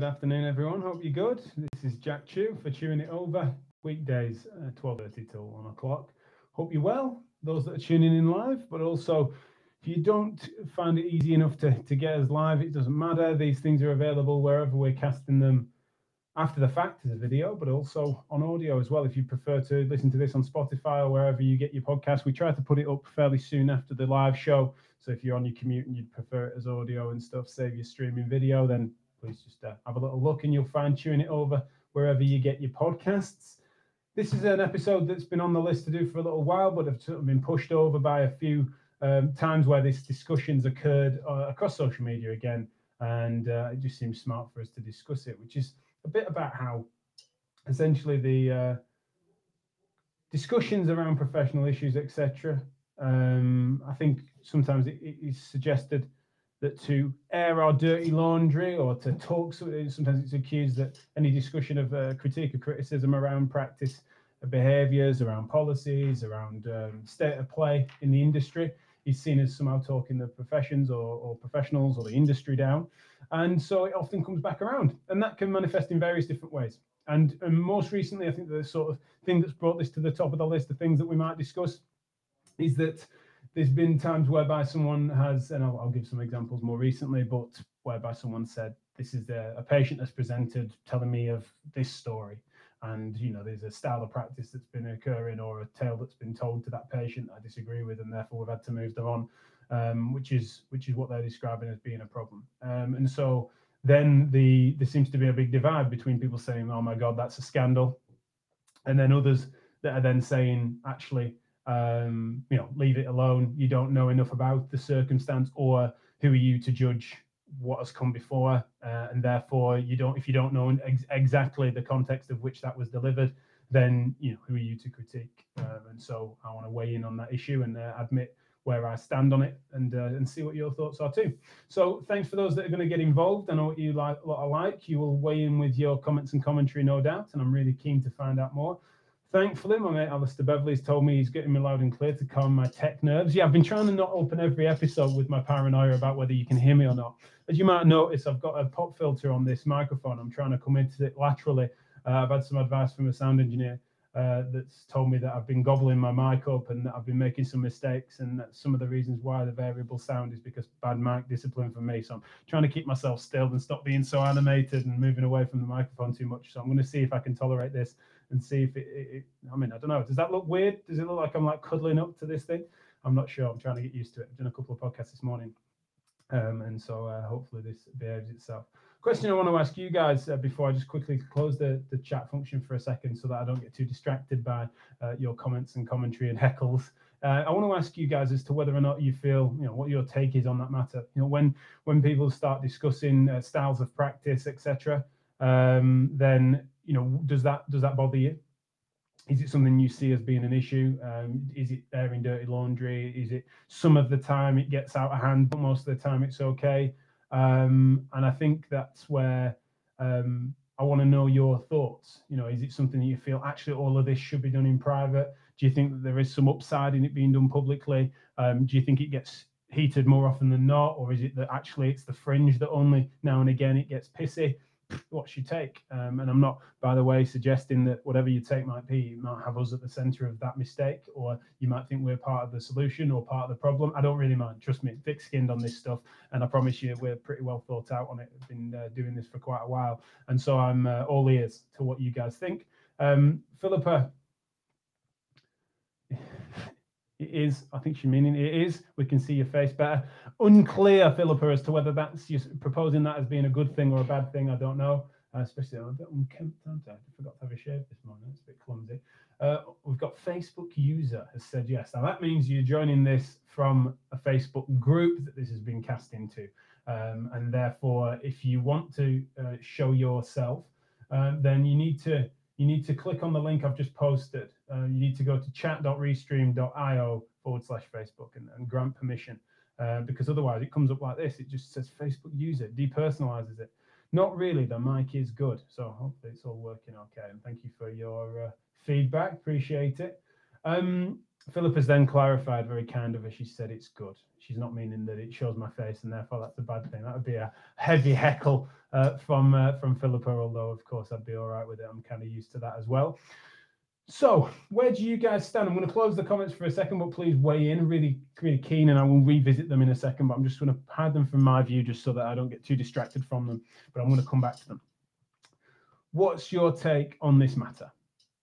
good afternoon, everyone. Hope you're good. This is Jack Chew for Chewing It Over, weekdays, uh, 12.30 till 1 o'clock. Hope you're well, those that are tuning in live, but also if you don't find it easy enough to, to get us live, it doesn't matter. These things are available wherever we're casting them after the fact as a video, but also on audio as well. If you prefer to listen to this on Spotify or wherever you get your podcast, we try to put it up fairly soon after the live show. So if you're on your commute and you'd prefer it as audio and stuff, save your streaming video, then please just uh, have a little look and you'll find Chewing It Over wherever you get your podcasts. This is an episode that's been on the list to do for a little while, but have sort of been pushed over by a few um, times where this discussions occurred uh, across social media again. And uh, it just seems smart for us to discuss it, which is a bit about how essentially the uh, discussions around professional issues, etc. Um, I think sometimes it is suggested that to air our dirty laundry or to talk, sometimes it's accused that any discussion of uh, critique or criticism around practice behaviors, around policies, around um, state of play in the industry is seen as somehow talking the professions or, or, professionals or the industry down. And so it often comes back around. And that can manifest in various different ways. And, and most recently, I think the sort of thing that's brought this to the top of the list of things that we might discuss is that there's been times whereby someone has, and I'll, I'll give some examples more recently, but whereby someone said, this is a, a patient that's presented telling me of this story and you know there's a style of practice that's been occurring or a tale that's been told to that patient I disagree with, and therefore we've had to move them on, um, which is which is what they're describing as being a problem. Um, and so then the there seems to be a big divide between people saying, "Oh my God, that's a scandal," and then others that are then saying, "Actually, um, you know, leave it alone. You don't know enough about the circumstance, or who are you to judge what has come before, uh, and therefore you don't. If you don't know ex- exactly the context of which that was delivered, then you know who are you to critique? Um, and so I want to weigh in on that issue and uh, admit where I stand on it and uh, and see what your thoughts are too. So thanks for those that are going to get involved. I know what you like, what I like. You will weigh in with your comments and commentary, no doubt, and I'm really keen to find out more. Thankfully, my mate Alistair Beverley's told me he's getting me loud and clear to calm my tech nerves. Yeah, I've been trying to not open every episode with my paranoia about whether you can hear me or not. As you might notice, I've got a pop filter on this microphone. I'm trying to come into it laterally. Uh, I've had some advice from a sound engineer uh, that's told me that I've been gobbling my mic up and that I've been making some mistakes. And that some of the reasons why the variable sound is because bad mic discipline for me. So I'm trying to keep myself still and stop being so animated and moving away from the microphone too much. So I'm going to see if I can tolerate this and see if it, it, it, I mean, I don't know. Does that look weird? Does it look like I'm like cuddling up to this thing? I'm not sure. I'm trying to get used to it. I've done a couple of podcasts this morning. Um, and so uh, hopefully this behaves itself. Question I want to ask you guys uh, before I just quickly close the, the chat function for a second so that I don't get too distracted by uh, your comments and commentary and heckles. Uh, I want to ask you guys as to whether or not you feel, you know, what your take is on that matter. You know, when when people start discussing uh, styles of practice, etc., um, then you know, does that does that bother you? Is it something you see as being an issue? Um, is it airing dirty laundry? Is it some of the time it gets out of hand, but most of the time it's okay? Um, and I think that's where um, I want to know your thoughts. You know, is it something that you feel actually all of this should be done in private? Do you think that there is some upside in it being done publicly? Um, do you think it gets heated more often than not, or is it that actually it's the fringe that only now and again it gets pissy? What's your take? Um, and I'm not, by the way, suggesting that whatever you take might be, you might have us at the center of that mistake, or you might think we're part of the solution or part of the problem. I don't really mind. Trust me, thick skinned on this stuff. And I promise you, we're pretty well thought out on it. I've been uh, doing this for quite a while. And so I'm uh, all ears to what you guys think. Um, Philippa, it is, I think she's meaning it is. We can see your face better. Unclear, Philippa, as to whether that's you proposing that as being a good thing or a bad thing. I don't know. Uh, especially I'm a bit unkempt, aren't I? I forgot to have a shave this morning. It's a bit clumsy. Uh, we've got Facebook user has said yes. Now that means you're joining this from a Facebook group that this has been cast into, um, and therefore, if you want to uh, show yourself, uh, then you need to you need to click on the link I've just posted. Uh, you need to go to chat.restream.io forward slash Facebook and, and grant permission uh, because otherwise it comes up like this. It just says Facebook user, depersonalizes it. Not really, the mic is good. So hopefully it's all working okay. And thank you for your uh, feedback. Appreciate it. Um, Philippa has then clarified very kind of her. She said it's good. She's not meaning that it shows my face and therefore that's a bad thing. That would be a heavy heckle uh, from uh, from Philippa, although of course I'd be all right with it. I'm kind of used to that as well. So, where do you guys stand? I'm going to close the comments for a second, but please weigh in. Really, really keen, and I will revisit them in a second. But I'm just going to hide them from my view, just so that I don't get too distracted from them. But I'm going to come back to them. What's your take on this matter?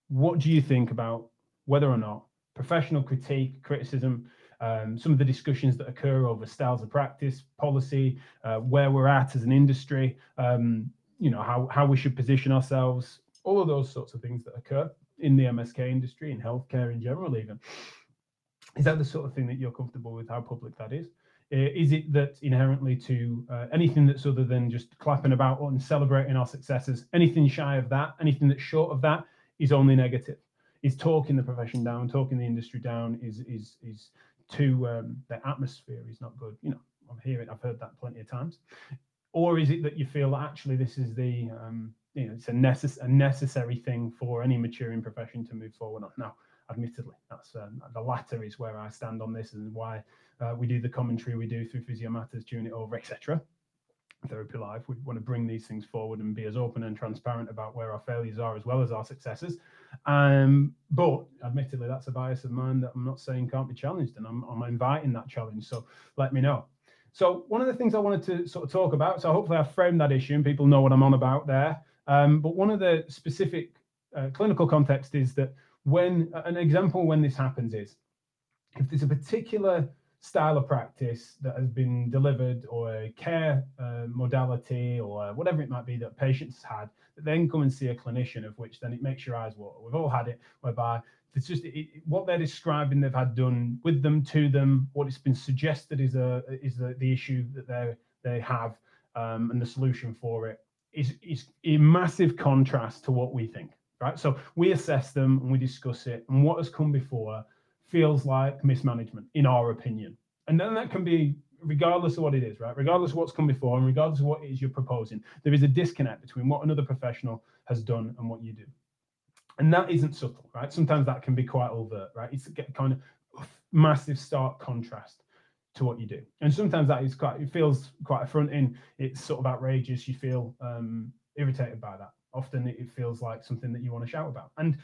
What do you think about whether or not professional critique, criticism, um, some of the discussions that occur over styles of practice, policy, uh, where we're at as an industry, um, you know, how, how we should position ourselves, all of those sorts of things that occur in the MSK industry, in healthcare in general, even. Is that the sort of thing that you're comfortable with how public that is? Is it that inherently to uh, anything that's other than just clapping about and celebrating our successes, anything shy of that, anything that's short of that is only negative? Is talking the profession down, talking the industry down, is is is to um, the atmosphere is not good. You know, I'm hearing, I've heard that plenty of times. Or is it that you feel that actually this is the um, you know, it's a, necess- a necessary thing for any maturing profession to move forward on. Now, admittedly, that's um, the latter is where I stand on this and why uh, we do the commentary we do through Physio Matters, Chewing It Over, etc. Therapy Live. We want to bring these things forward and be as open and transparent about where our failures are as well as our successes. Um, but admittedly, that's a bias of mine that I'm not saying can't be challenged, and I'm, I'm inviting that challenge. So let me know. So one of the things I wanted to sort of talk about, so hopefully I've framed that issue and people know what I'm on about there. Um, but one of the specific uh, clinical context is that when an example when this happens is if there's a particular style of practice that has been delivered or a care uh, modality or whatever it might be that patients had that then come and see a clinician of which then it makes your eyes water we've all had it whereby it's just it, what they're describing they've had done with them to them what it's been suggested is a is the, the issue that they they have um, and the solution for it is, is in massive contrast to what we think, right? So we assess them and we discuss it, and what has come before feels like mismanagement, in our opinion. And then that can be regardless of what it is, right? Regardless of what's come before and regardless of what it is you're proposing, there is a disconnect between what another professional has done and what you do. And that isn't subtle, right? Sometimes that can be quite overt, right? It's kind of massive stark contrast to what you do. And sometimes that is quite, it feels quite affronting. It's sort of outrageous. You feel um, irritated by that. Often it feels like something that you want to shout about. And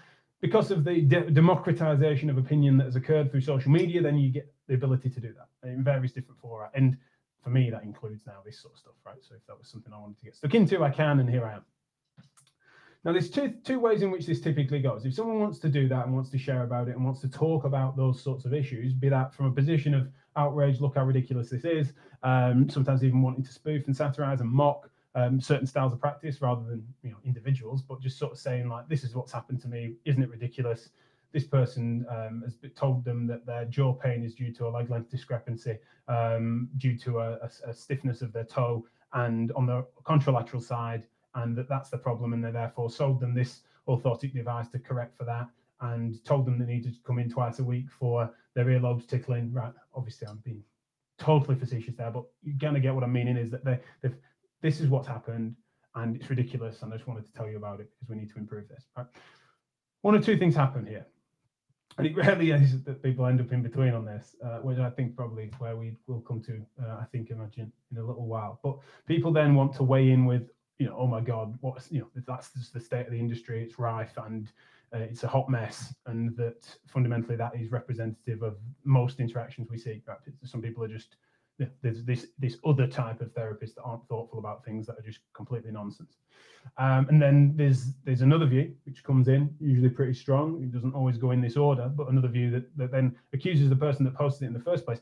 because of the de- democratization of opinion that has occurred through social media, then you get the ability to do that in various different fora. And for me, that includes now this sort of stuff, right? So if that was something I wanted to get stuck into, I can, and here I am. Now, there's two two ways in which this typically goes. If someone wants to do that and wants to share about it and wants to talk about those sorts of issues, be that from a position of outrage, look how ridiculous this is, um, sometimes even wanting to spoof and satirize and mock um, certain styles of practice rather than you know individuals, but just sort of saying like, this is what's happened to me, isn't it ridiculous? This person um, has told them that their jaw pain is due to a leg length discrepancy, um, due to a, a, a stiffness of their toe, and on the contralateral side, and that that's the problem, and they therefore sold them this orthotic device to correct for that, and told them they needed to come in twice a week for their earlobes tickling. Right, obviously I'm being totally facetious there, but you're gonna get what I'm meaning is that they, they've this is what's happened and it's ridiculous, and I just wanted to tell you about it because we need to improve this. Right? One or two things happen here. And it rarely is that people end up in between on this, uh, which I think probably where we will come to, uh, I think, imagine in a little while. But people then want to weigh in with you know, oh my God, what's, you know, that's just the state of the industry, it's rife and uh, it's a hot mess. And that fundamentally that is representative of most interactions we see. Some people are just, there's this this other type of therapists that aren't thoughtful about things that are just completely nonsense. Um, and then there's there's another view which comes in usually pretty strong. It doesn't always go in this order, but another view that, that then accuses the person that posted it in the first place.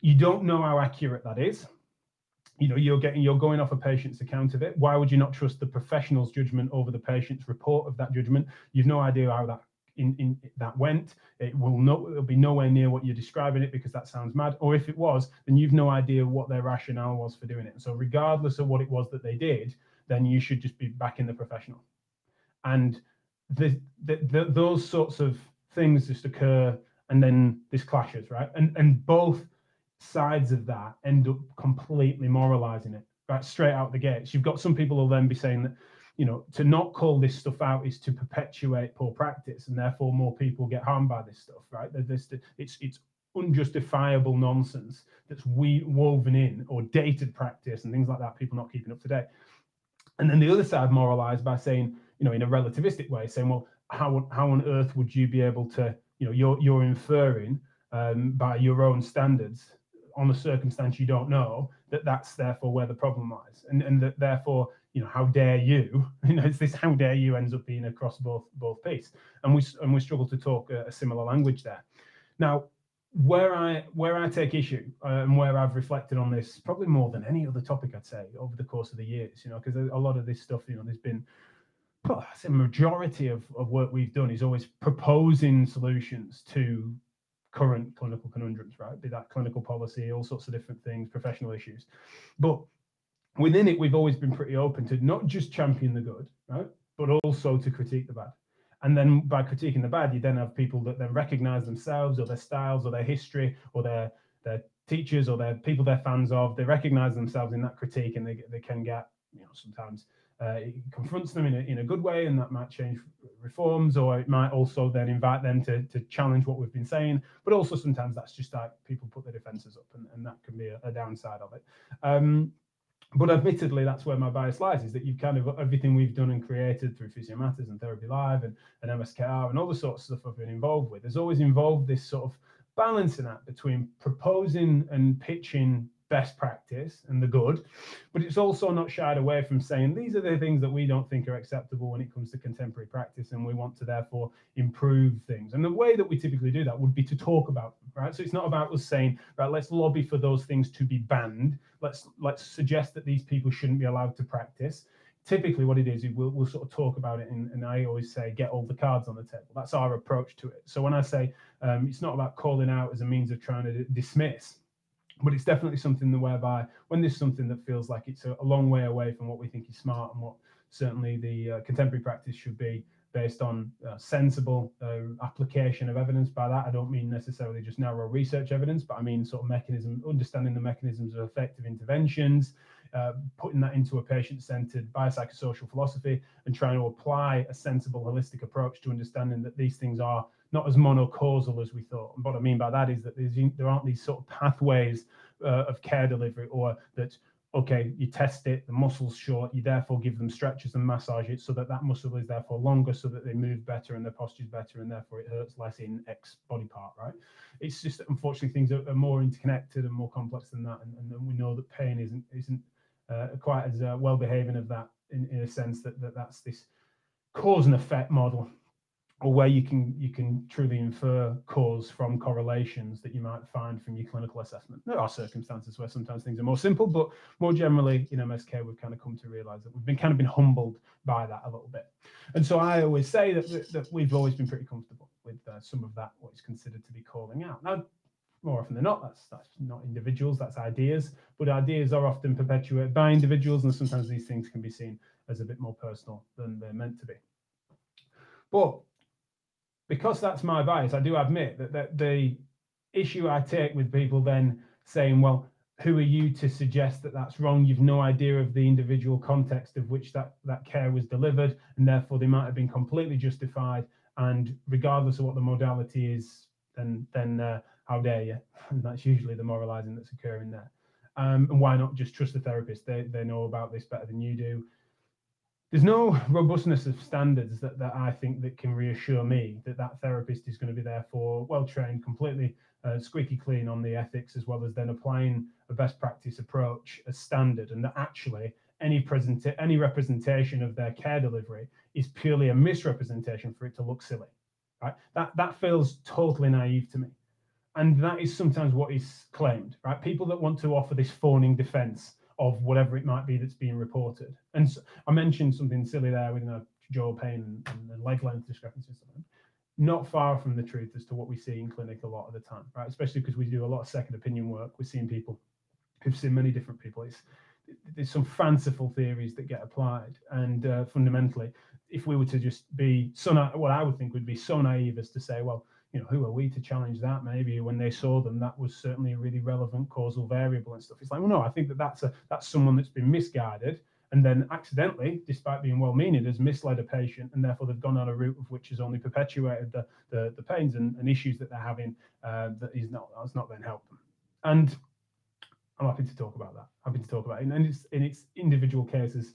You don't know how accurate that is you know you're getting you're going off a patient's account of it why would you not trust the professional's judgment over the patient's report of that judgment you've no idea how that in, in that went. It will not it'll be nowhere near what you're describing it because that sounds mad. Or if it was then you've no idea what their rationale was for doing it. So regardless of what it was that they did then you should just be back in the professional. And the, the, the those sorts of things just occur and then this clashes right? And and both sides of that end up completely moralizing it right? Straight out the gates. You've got some people will then be saying that you know, to not call this stuff out is to perpetuate poor practice, and therefore more people get harmed by this stuff, right? This, it's it's unjustifiable nonsense that's we woven in or dated practice and things like that. People not keeping up to date. And then the other side moralized by saying, you know, in a relativistic way, saying, well, how how on earth would you be able to, you know, you're you're inferring um, by your own standards on a circumstance you don't know that that's therefore where the problem lies, and and that therefore, you know, how dare you? You know, it's this how dare you ends up being across both both piece, and we and we struggle to talk a, a similar language there. Now, where I where I take issue uh, and where I've reflected on this probably more than any other topic I'd say over the course of the years, you know, because a lot of this stuff, you know, there's been well, say majority of, of work we've done is always proposing solutions to current clinical conundrums, right? Be that clinical policy, all sorts of different things, professional issues. But within it, we've always been pretty open to not just champion the good, right? But also to critique the bad. And then by critiquing the bad, you then have people that then recognize themselves or their styles or their history or their their teachers or their people they're fans of. They recognize themselves in that critique and they, they can get, you know, sometimes uh, it confronts them in a, in a good way and that might change reforms or it might also then invite them to, to challenge what we've been saying but also sometimes that's just like people put their defenses up and, and that can be a, a downside of it um, but admittedly that's where my bias lies is that you've kind of everything we've done and created through physio matters and therapy live and, and mskr and all the sorts of stuff i've been involved with has always involved this sort of balancing act between proposing and pitching best practice and the good, but it's also not shied away from saying these are the things that we don't think are acceptable when it comes to contemporary practice, and we want to therefore improve things. And the way that we typically do that would be to talk about right? So it's not about us saying, right, let's lobby for those things to be banned. Let's let's suggest that these people shouldn't be allowed to practice. Typically, what it is, we'll, we'll sort of talk about it, and, and I always say, get all the cards on the table. That's our approach to it. So when I say um, it's not about calling out as a means of trying to dismiss, but it's definitely something that whereby when there's something that feels like it's a, a long way away from what we think is smart and what certainly the uh, contemporary practice should be based on uh, sensible uh, application of evidence. By that, I don't mean necessarily just narrow research evidence, but I mean sort of mechanism, understanding the mechanisms of effective interventions, uh, putting that into a patient-centered biopsychosocial philosophy, and trying to apply a sensible, holistic approach to understanding that these things are not as monocausal as we thought. And what I mean by that is that there aren't these sort of pathways uh, of care delivery or that, okay, you test it, the muscle's short, you therefore give them stretches and massage it so that that muscle is therefore longer so that they move better and their posture is better and therefore it hurts less in X body part, right? It's just that unfortunately things are, are more interconnected and more complex than that. And, and we know that pain isn't, isn't uh, quite as uh, well behaving of that in, in a sense that, that that's this cause and effect model or where you can you can truly infer cause from correlations that you might find from your clinical assessment. There are circumstances where sometimes things are more simple, but more generally in MSK we've kind of come to realize that we've been kind of been humbled by that a little bit. And so I always say that, that we've always been pretty comfortable with uh, some of that what is considered to be calling out. Now, more often than not, that's that's not individuals, that's ideas, but ideas are often perpetuated by individuals, and sometimes these things can be seen as a bit more personal than they're meant to be. But because that's my bias, I do admit that, that the issue I take with people then saying, well, who are you to suggest that that's wrong? You've no idea of the individual context of which that, that care was delivered, and therefore they might have been completely justified. And regardless of what the modality is, then then uh, how dare you? And that's usually the moralizing that's occurring there. Um, and why not just trust the therapist? They they know about this better than you do there's no robustness of standards that, that I think that can reassure me that that therapist is going to be there for well trained, completely uh, squeaky clean on the ethics, as well as then applying a best practice approach as standard, and that actually any present any representation of their care delivery is purely a misrepresentation for it to look silly. Right? That that feels totally naive to me, and that is sometimes what is claimed. Right? People that want to offer this fawning defence of whatever it might be that's being reported. And so I mentioned something silly there with know, jaw pain and, and leg length discrepancies. Not far from the truth as to what we see in clinic a lot of the time, right? Especially because we do a lot of second opinion work. We're seeing people who've seen many different people. It's, there's some fanciful theories that get applied, and uh, fundamentally, if we were to just be so, na- what I would think would be so naive as to say, well, you know, who are we to challenge that? Maybe when they saw them, that was certainly a really relevant causal variable and stuff. It's like, well, no, I think that that's a that's someone that's been misguided and then accidentally, despite being well-meaning, has misled a patient, and therefore they've gone on a route of which has only perpetuated the the, the pains and, and issues that they're having uh, that is not that's not then helped them. And I'm happy to talk about that. Happy to talk about it, and it's in its individual cases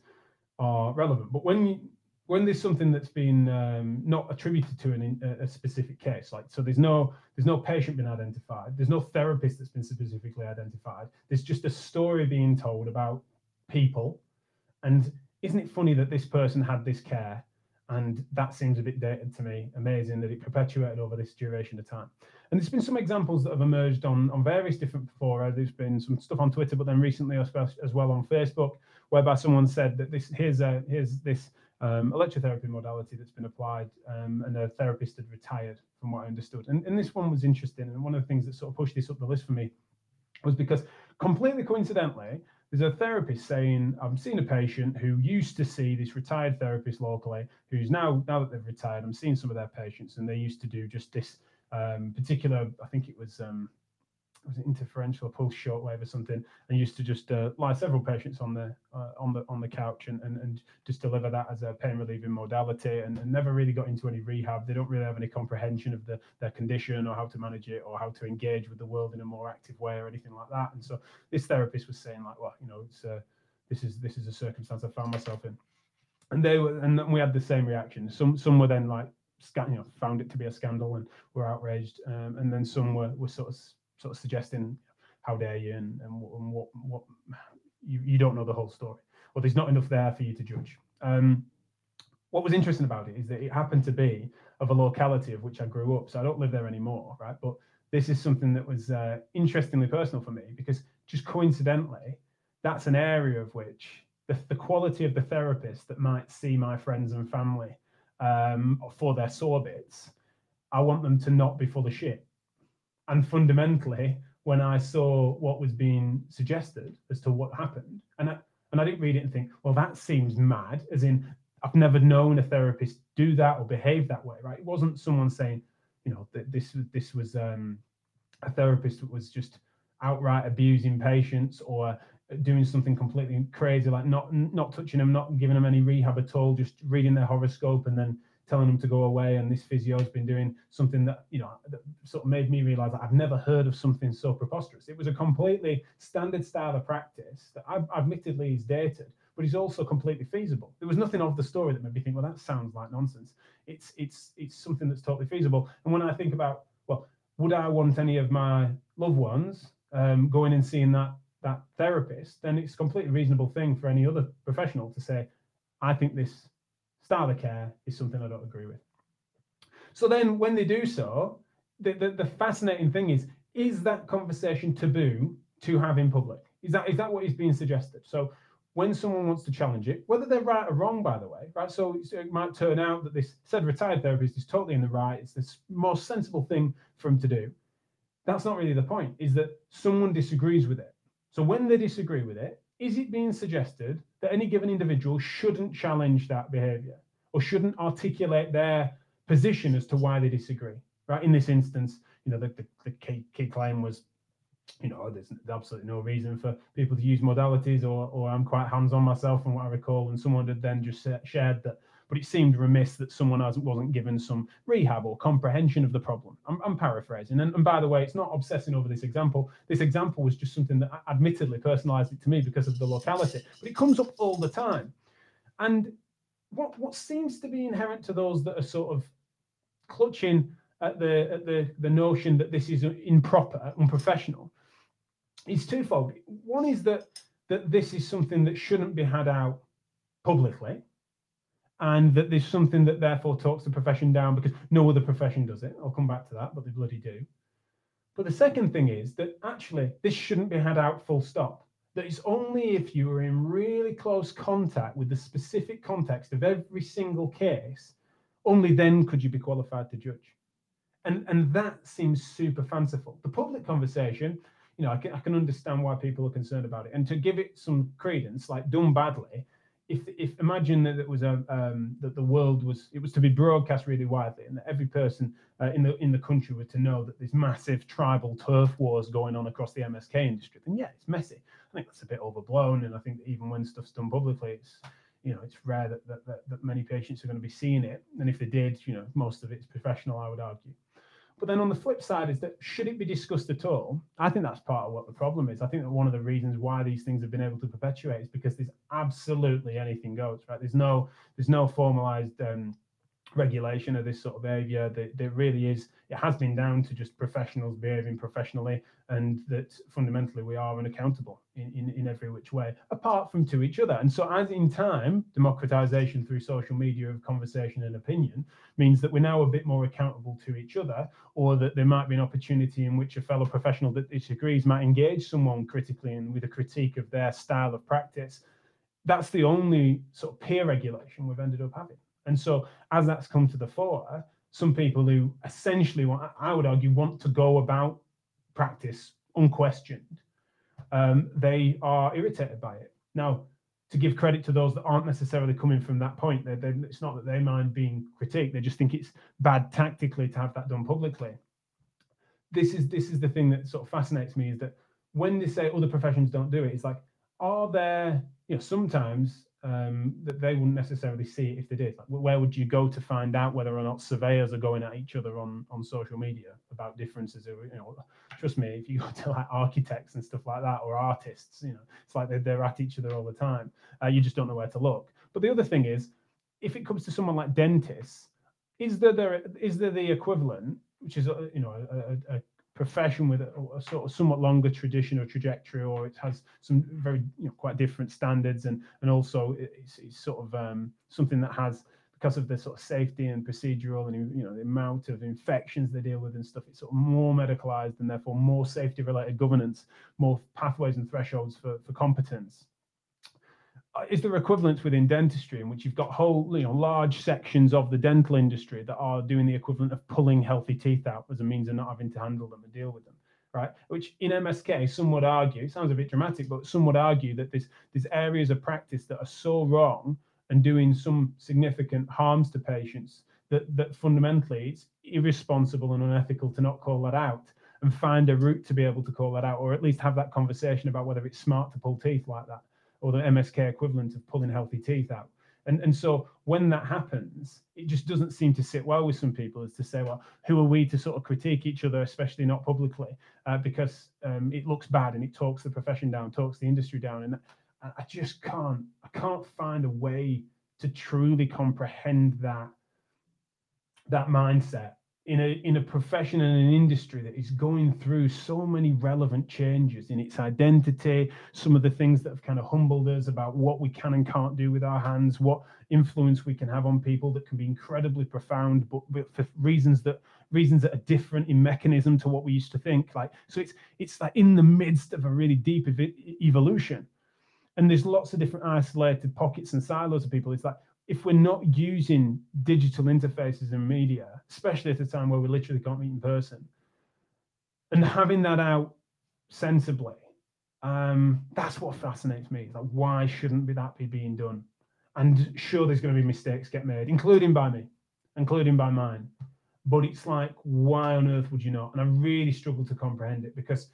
are relevant. But when you when there's something that's been um, not attributed to an, a, specific case, like so, there's no there's no patient been identified, there's no therapist that's been specifically identified. There's just a story being told about people, and isn't it funny that this person had this care, and that seems a bit dated to me. Amazing that it perpetuated over this duration of time. And there's been some examples that have emerged on on various different fora. There's been some stuff on Twitter, but then recently as well on Facebook, whereby someone said that this here's a here's this um, electrotherapy modality that's been applied, um, and a therapist had retired, from what I understood. And, and this one was interesting. And one of the things that sort of pushed this up the list for me was because completely coincidentally, there's a therapist saying, I'm seeing a patient who used to see this retired therapist locally, who's now, now that they've retired, I'm seeing some of their patients, and they used to do just this um, particular, I think it was um, was it interferential pulse shortwave or something, and used to just uh, lie several patients on the uh, on the on the couch and, and and just deliver that as a pain relieving modality, and, and, never really got into any rehab. They don't really have any comprehension of the their condition or how to manage it or how to engage with the world in a more active way or anything like that. And so this therapist was saying like, well, you know, it's uh, this is this is a circumstance I found myself in, and they were and we had the same reaction. Some some were then like you know found it to be a scandal and were outraged, um, and then some were were sort of sort of suggesting how dare you? and, and, and what what you, you don't know the whole story or there's not enough there for you to judge. Um, what was interesting about it is that it happened to be of a locality of which I grew up so I don't live there anymore right? But this is something that was uh, interestingly personal for me because just coincidentally that's an area of which the, the quality of the therapist that might see my friends and family um, for their sore bits I want them to not be full of shit and fundamentally, when I saw what was being suggested as to what happened, and I, and I didn't read it and think, well, that seems mad, as in I've never known a therapist do that or behave that way, right? It wasn't someone saying, you know, that this this was um, a therapist that was just outright abusing patients or doing something completely crazy, like not not touching them, not giving them any rehab at all, just reading their horoscope and then telling them to go away. And this physio's been doing something that, you know, that sort of made me realize that I've never heard of something so preposterous. It was a completely standard style of practice that I, admittedly is dated, but is also completely feasible. There was nothing of the story that made me think, well, that sounds like nonsense. It's it's it's something that's totally feasible. And when I think about, well, would I want any of my loved ones um, going and seeing that that therapist? Then it's a completely reasonable thing for any other professional to say, I think this style of care is something I don't agree with. So then when they do so, the, the, the, fascinating thing is, is that conversation taboo to have in public? Is that is that what is being suggested? So when someone wants to challenge it, whether they're right or wrong, by the way, right? So it might turn out that this said retired therapist is totally in the right. It's the most sensible thing for him to do. That's not really the point, is that someone disagrees with it. So when they disagree with it, is it being suggested that any given individual shouldn't challenge that behavior or shouldn't articulate their position as to why they disagree? Right. In this instance, you know, the, the, the key, key claim was, you know, oh, there's absolutely no reason for people to use modalities, or, or I'm quite hands on myself from what I recall. And someone had then just shared that but it seemed remiss that someone wasn't given some rehab or comprehension of the problem. I'm, I'm paraphrasing. And, and, by the way, it's not obsessing over this example. This example was just something that admittedly personalized it to me because of the locality, but it comes up all the time. And what, what seems to be inherent to those that are sort of clutching at the, at the, the notion that this is improper, unprofessional, is twofold. One is that that this is something that shouldn't be had out publicly and that there's something that therefore talks the profession down because no other profession does it. I'll come back to that, but they bloody do. But the second thing is that actually this shouldn't be had out full stop. That it's only if you are in really close contact with the specific context of every single case, only then could you be qualified to judge. And, and that seems super fanciful. The public conversation, you know, I can, I can understand why people are concerned about it. And to give it some credence, like done badly, if if imagine that it was a um, that the world was it was to be broadcast really widely and that every person uh, in the in the country were to know that there's massive tribal turf wars going on across the MSK industry, then yeah, it's messy. I think that's a bit overblown, and I think even when stuff's done publicly, it's you know it's rare that that, that, that many patients are going to be seeing it, and if they did, you know, most of it's professional, I would argue. But then on the flip side is that should it be discussed at all? I think that's part of what the problem is. I think that one of the reasons why these things have been able to perpetuate is because there's absolutely anything goes, right? There's no there's no formalized um, regulation of this sort of behavior that, that really is it has been down to just professionals behaving professionally and that fundamentally we are unaccountable in, in, in every which way apart from to each other. And so as in time democratization through social media of conversation and opinion means that we're now a bit more accountable to each other or that there might be an opportunity in which a fellow professional that disagrees might engage someone critically and with a critique of their style of practice. That's the only sort of peer regulation we've ended up having and so as that's come to the fore, some people who essentially want, I would argue, want to go about practice unquestioned, um, they are irritated by it. Now, to give credit to those that aren't necessarily coming from that point, they're, they're, it's not that they mind being critiqued; they just think it's bad tactically to have that done publicly. This is this is the thing that sort of fascinates me is that when they say other professions don't do it, it's like, are there, you know, sometimes um, that they wouldn't necessarily see it if they did. Like, where would you go to find out whether or not surveyors are going at each other on on social media about differences? Of, you know, trust me, if you go to like architects and stuff like that or artists, you know, it's like they're, they're at each other all the time. Uh, you just don't know where to look. But the other thing is, if it comes to someone like dentists, is there there is there the equivalent, which is you know a, a, a profession with a, a, sort of somewhat longer tradition or trajectory, or it has some very you know, quite different standards, and and also it's, it's sort of um, something that has because of the sort of safety and procedural and you know the amount of infections they deal with and stuff. It's sort of more medicalized and therefore more safety related governance, more pathways and thresholds for for competence. Is there equivalents within dentistry in which you've got whole, you know, large sections of the dental industry that are doing the equivalent of pulling healthy teeth out as a means of not having to handle them and deal with them, right? Which in MSK, some would argue, sounds a bit dramatic, but some would argue that there's, there's areas of practice that are so wrong and doing some significant harms to patients that, that fundamentally it's irresponsible and unethical to not call that out and find a route to be able to call that out, or at least have that conversation about whether it's smart to pull teeth like that or the MSK equivalent of pulling healthy teeth out. And, and so when that happens, it just doesn't seem to sit well with some people is to say, well, who are we to sort of critique each other, especially not publicly, uh, because um, it looks bad and it talks the profession down, talks the industry down. And I just can't, I can't find a way to truly comprehend that, that mindset in a in a profession and an industry that is going through so many relevant changes in its identity some of the things that have kind of humbled us about what we can and can't do with our hands what influence we can have on people that can be incredibly profound but, but for reasons that reasons that are different in mechanism to what we used to think like so it's it's like in the midst of a really deep ev- evolution. And there's lots of different isolated pockets and silos of people. It's like if we're not using digital interfaces and media, especially at a time where we literally can't meet in person, and having that out sensibly, um, that's what fascinates me. Like, why shouldn't that be being done? And sure, there's going to be mistakes get made, including by me, including by mine. But it's like, why on earth would you not? And I really struggle to comprehend it because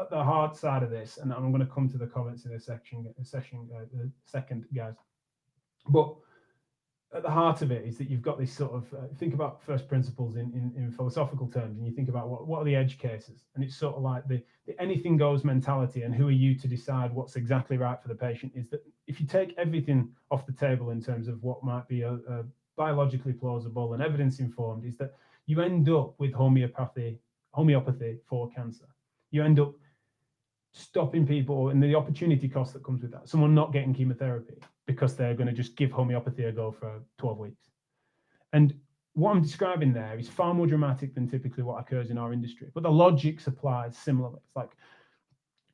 at the hard side of this, and I'm going to come to the comments in a section, session, uh, second, guys. But at the heart of it is that you've got this sort of uh, think about first principles in, in, in, philosophical terms and you think about what, what are the edge cases and it's sort of like the, the anything goes mentality and who are you to decide what's exactly right for the patient is that if you take everything off the table in terms of what might be a, a biologically plausible and evidence informed is that you end up with homeopathy homeopathy for cancer. You end up stopping people and the opportunity cost that comes with that someone not getting chemotherapy because they're going to just give homeopathy a go for 12 weeks. And what I'm describing there is far more dramatic than typically what occurs in our industry. But the logic applies similarly. It's like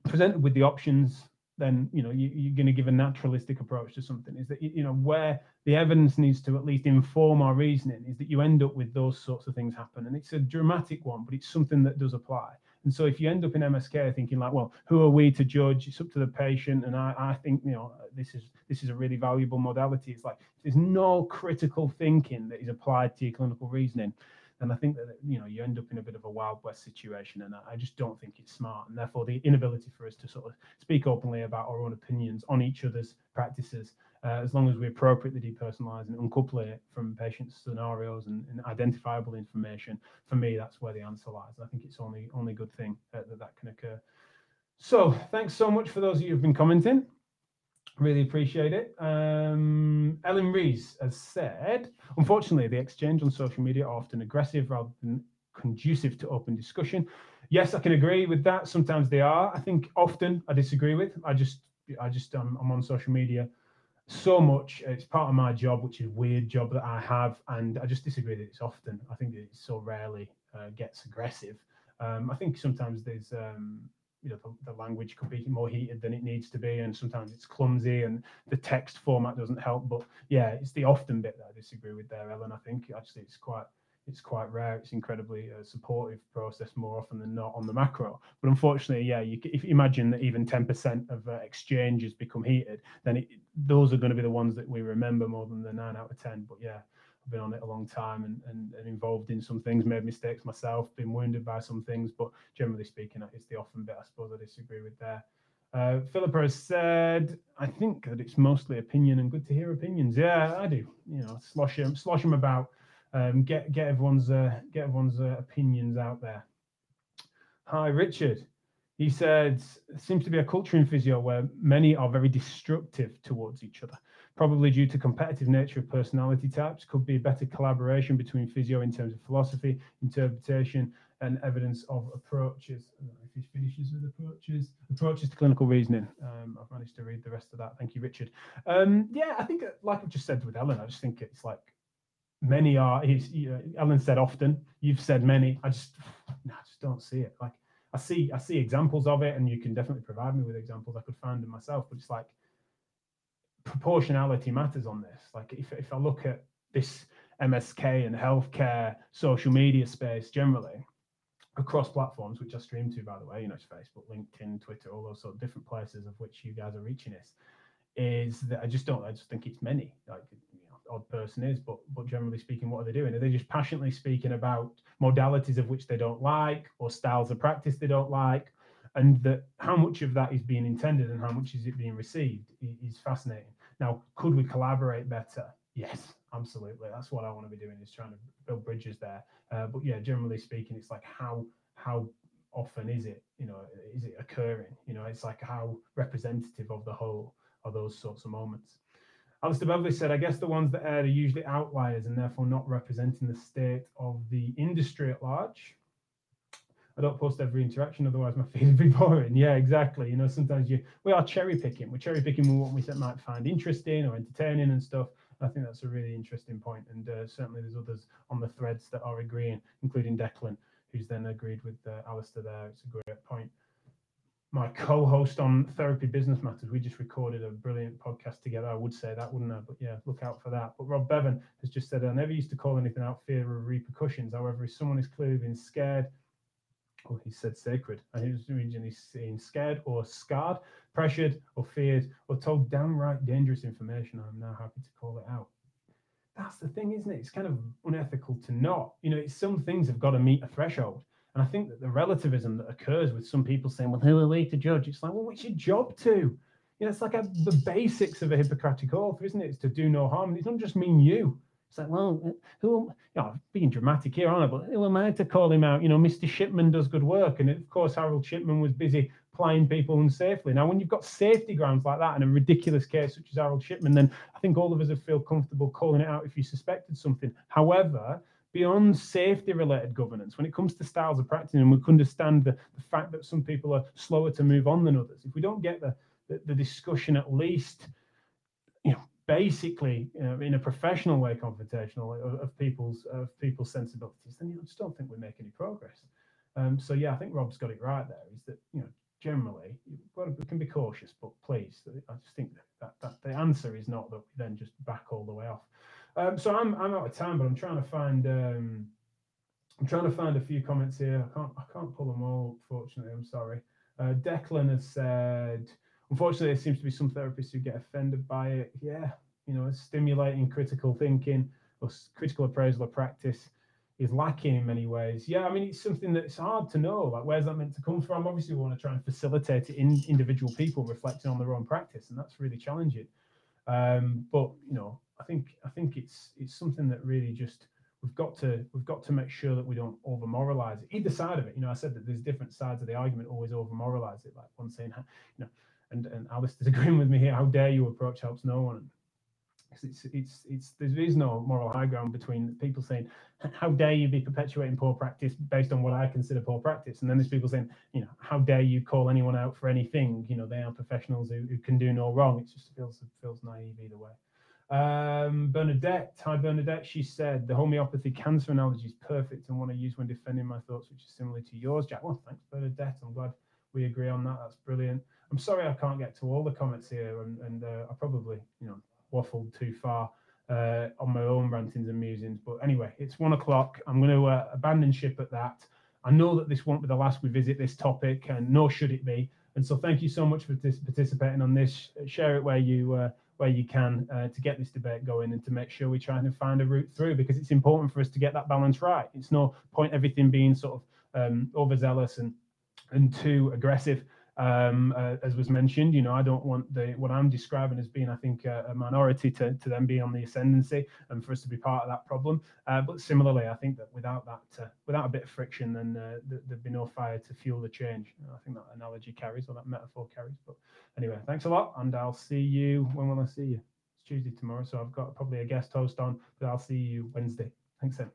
presented with the options, then you know you, are going to give a naturalistic approach to something. Is that you know where the evidence needs to at least inform our reasoning is that you end up with those sorts of things happen, and it's a dramatic one, but it's something that does apply. And so if you end up in MSK thinking like, well, who are we to judge? It's up to the patient. And I, I think, you know, this is this is a really valuable modality. It's like there's no critical thinking that is applied to your clinical reasoning. And I think that you know you end up in a bit of a wild west situation, and I just don't think it's smart. And therefore, the inability for us to sort of speak openly about our own opinions on each other's practices, uh, as long as we appropriately depersonalize and uncouple it from patient scenarios and, and, identifiable information, for me, that's where the answer lies. I think it's only only good thing uh, that that can occur. So, thanks so much for those of you who've been commenting. Really appreciate it. Um, Ellen Rees has said, unfortunately, the exchange on social media are often aggressive rather than conducive to open discussion. Yes, I can agree with that. Sometimes they are. I think often I disagree with. I just, I just, um, I'm on social media so much. It's part of my job, which is a weird job that I have, and I just disagree that it's often. I think that it so rarely uh, gets aggressive. Um, I think sometimes there's um, you know the, the, language could be more heated than it needs to be and sometimes it's clumsy and the text format doesn't help but yeah it's the often bit that i disagree with there ellen i think actually it's quite it's quite rare it's incredibly uh, supportive process more often than not on the macro but unfortunately yeah you if you imagine that even 10% of uh, exchanges become heated then it, those are going to be the ones that we remember more than the 9 out of 10 but yeah I've been on it a long time and, and, and, involved in some things, made mistakes myself, been wounded by some things, but generally speaking, it's the often bit I suppose I disagree with there. Uh, Philippa has said, I think that it's mostly opinion and good to hear opinions. Yeah, I do. You know, slosh them, slosh them about, um, get get everyone's uh, get everyone's uh, opinions out there. Hi, Richard. He said, seems to be a culture in physio where many are very destructive towards each other probably due to competitive nature of personality types, could be a better collaboration between physio in terms of philosophy, interpretation, and evidence of approaches. If he finishes with approaches, approaches to clinical reasoning. Um, I've managed to read the rest of that. Thank you, Richard. Um, yeah, I think, uh, like I've just said with Ellen, I just think it's like many are. He's, you know, Ellen said often. You've said many. I just, no, I just don't see it. Like I see, I see examples of it, and you can definitely provide me with examples I could find them myself. But it's like proportionality matters on this. Like if, if I look at this MSK and healthcare social media space generally across platforms, which I stream to, by the way, you know, it's Facebook, LinkedIn, Twitter, all those sort of different places of which you guys are reaching us, is that I just don't, I just think it's many, like, odd person is, but, but generally speaking, what are they doing? Are they just passionately speaking about modalities of which they don't like or styles of practice they don't like? And that how much of that is being intended and how much is it being received is fascinating. Now, could we collaborate better? Yes, absolutely. That's what I want to be doing is trying to build bridges there. Uh, but yeah, generally speaking, it's like how how often is it? You know, is it occurring? You know, it's like how representative of the whole are those sorts of moments. Alistair Beverley said, I guess the ones that are usually outliers and therefore not representing the state of the industry at large. I don't post every interaction, otherwise my feed would be boring. Yeah, exactly. You know, sometimes you we are cherry picking. We're cherry picking what we might find interesting or entertaining and stuff. I think that's a really interesting point, and uh, certainly there's others on the threads that are agreeing, including Declan, who's then agreed with uh, Alistair there. It's a great point. My co-host on Therapy Business Matters, we just recorded a brilliant podcast together. I would say that, wouldn't I? But yeah, look out for that. But Rob Bevan has just said, I never used to call anything out fear of repercussions. However, if someone is clearly been scared, or he said sacred. And he was originally seen scared or scarred, pressured or feared, or told downright dangerous information. I'm now happy to call it out. That's the thing, isn't it? It's kind of unethical to not. You know, some things have got to meet a threshold. And I think that the relativism that occurs with some people saying, well, who are we to judge? It's like, well, what's your job to? You know, it's like a, the basics of a Hippocratic oath, isn't it? It's to do no harm. It doesn't just mean you. It's like, well, uh, who, you know, being dramatic here, aren't I? But who am I to call him out? You know, Mr. Shipman does good work. And of course, Harold Shipman was busy plying people unsafely. Now, when you've got safety grounds like that in a ridiculous case such as Harold Shipman, then I think all of us would feel comfortable calling it out if you suspected something. However, beyond safety related governance, when it comes to styles of practice, and we can understand the, the fact that some people are slower to move on than others, if we don't get the, the, the discussion at least, you know, basically you know, in a professional way confrontational of, of, people's of people's sensibilities, then you just don't think we make any progress. Um, so yeah, I think Rob's got it right there. Is that you know generally we can be cautious, but please, I just think that, that, that the answer is not that we then just back all the way off. Um, so I'm I'm out of time, but I'm trying to find um, I'm trying to find a few comments here. I can't I can't pull them all. Fortunately, I'm sorry. Uh, Declan has said, unfortunately, there seems to be some therapists who get offended by it. Yeah, you know, stimulating critical thinking or critical appraisal of practice is lacking in many ways. Yeah, I mean, it's something that's hard to know. Like, where's that meant to come from? Obviously, we want to try and facilitate it in individual people reflecting on their own practice, and that's really challenging. Um, but you know, I think I think it's it's something that really just we've got to we've got to make sure that we don't over moralize it. Either side of it, you know, I said that there's different sides of the argument. Always over moralize it. Like one saying, you know, and and Alistair's agreeing with me here. How dare you approach helps no one? Because it's, it's, it's, there is no moral high ground between people saying, how dare you be perpetuating poor practice based on what I consider poor practice? And then there's people saying, you know, how dare you call anyone out for anything? You know, they are professionals who, who can do no wrong. It just feels, feels naive either way. Um, Bernadette, hi Bernadette, she said, the homeopathy cancer analogy is perfect and one I use when defending my thoughts, which is similar to yours, Jack. Well, thanks Bernadette. I'm glad we agree on that. That's brilliant. I'm sorry I can't get to all the comments here and, and uh, I probably, you know, waffled too far uh, on my own rantings and musings. But anyway, it's one o'clock. I'm going to uh, abandon ship at that. I know that this won't be the last we visit this topic, and nor should it be. And so, thank you so much for participating on this. Share it where you uh, where you can uh, to get this debate going and to make sure we try and find a route through because it's important for us to get that balance right. It's no point everything being sort of um, overzealous and and too aggressive um, uh, as was mentioned, you know, I don't want the what I'm describing as being, I think, a, a minority to, to them being on the ascendancy and for us to be part of that problem. Uh, but similarly, I think that without that, uh, without a bit of friction, then uh, th- there'd be no fire to fuel the change. I think that analogy carries or that metaphor carries. But anyway, thanks a lot, and I'll see you. When will I see you? It's Tuesday tomorrow, so I've got probably a guest host on, but I'll see you Wednesday. Thanks, then.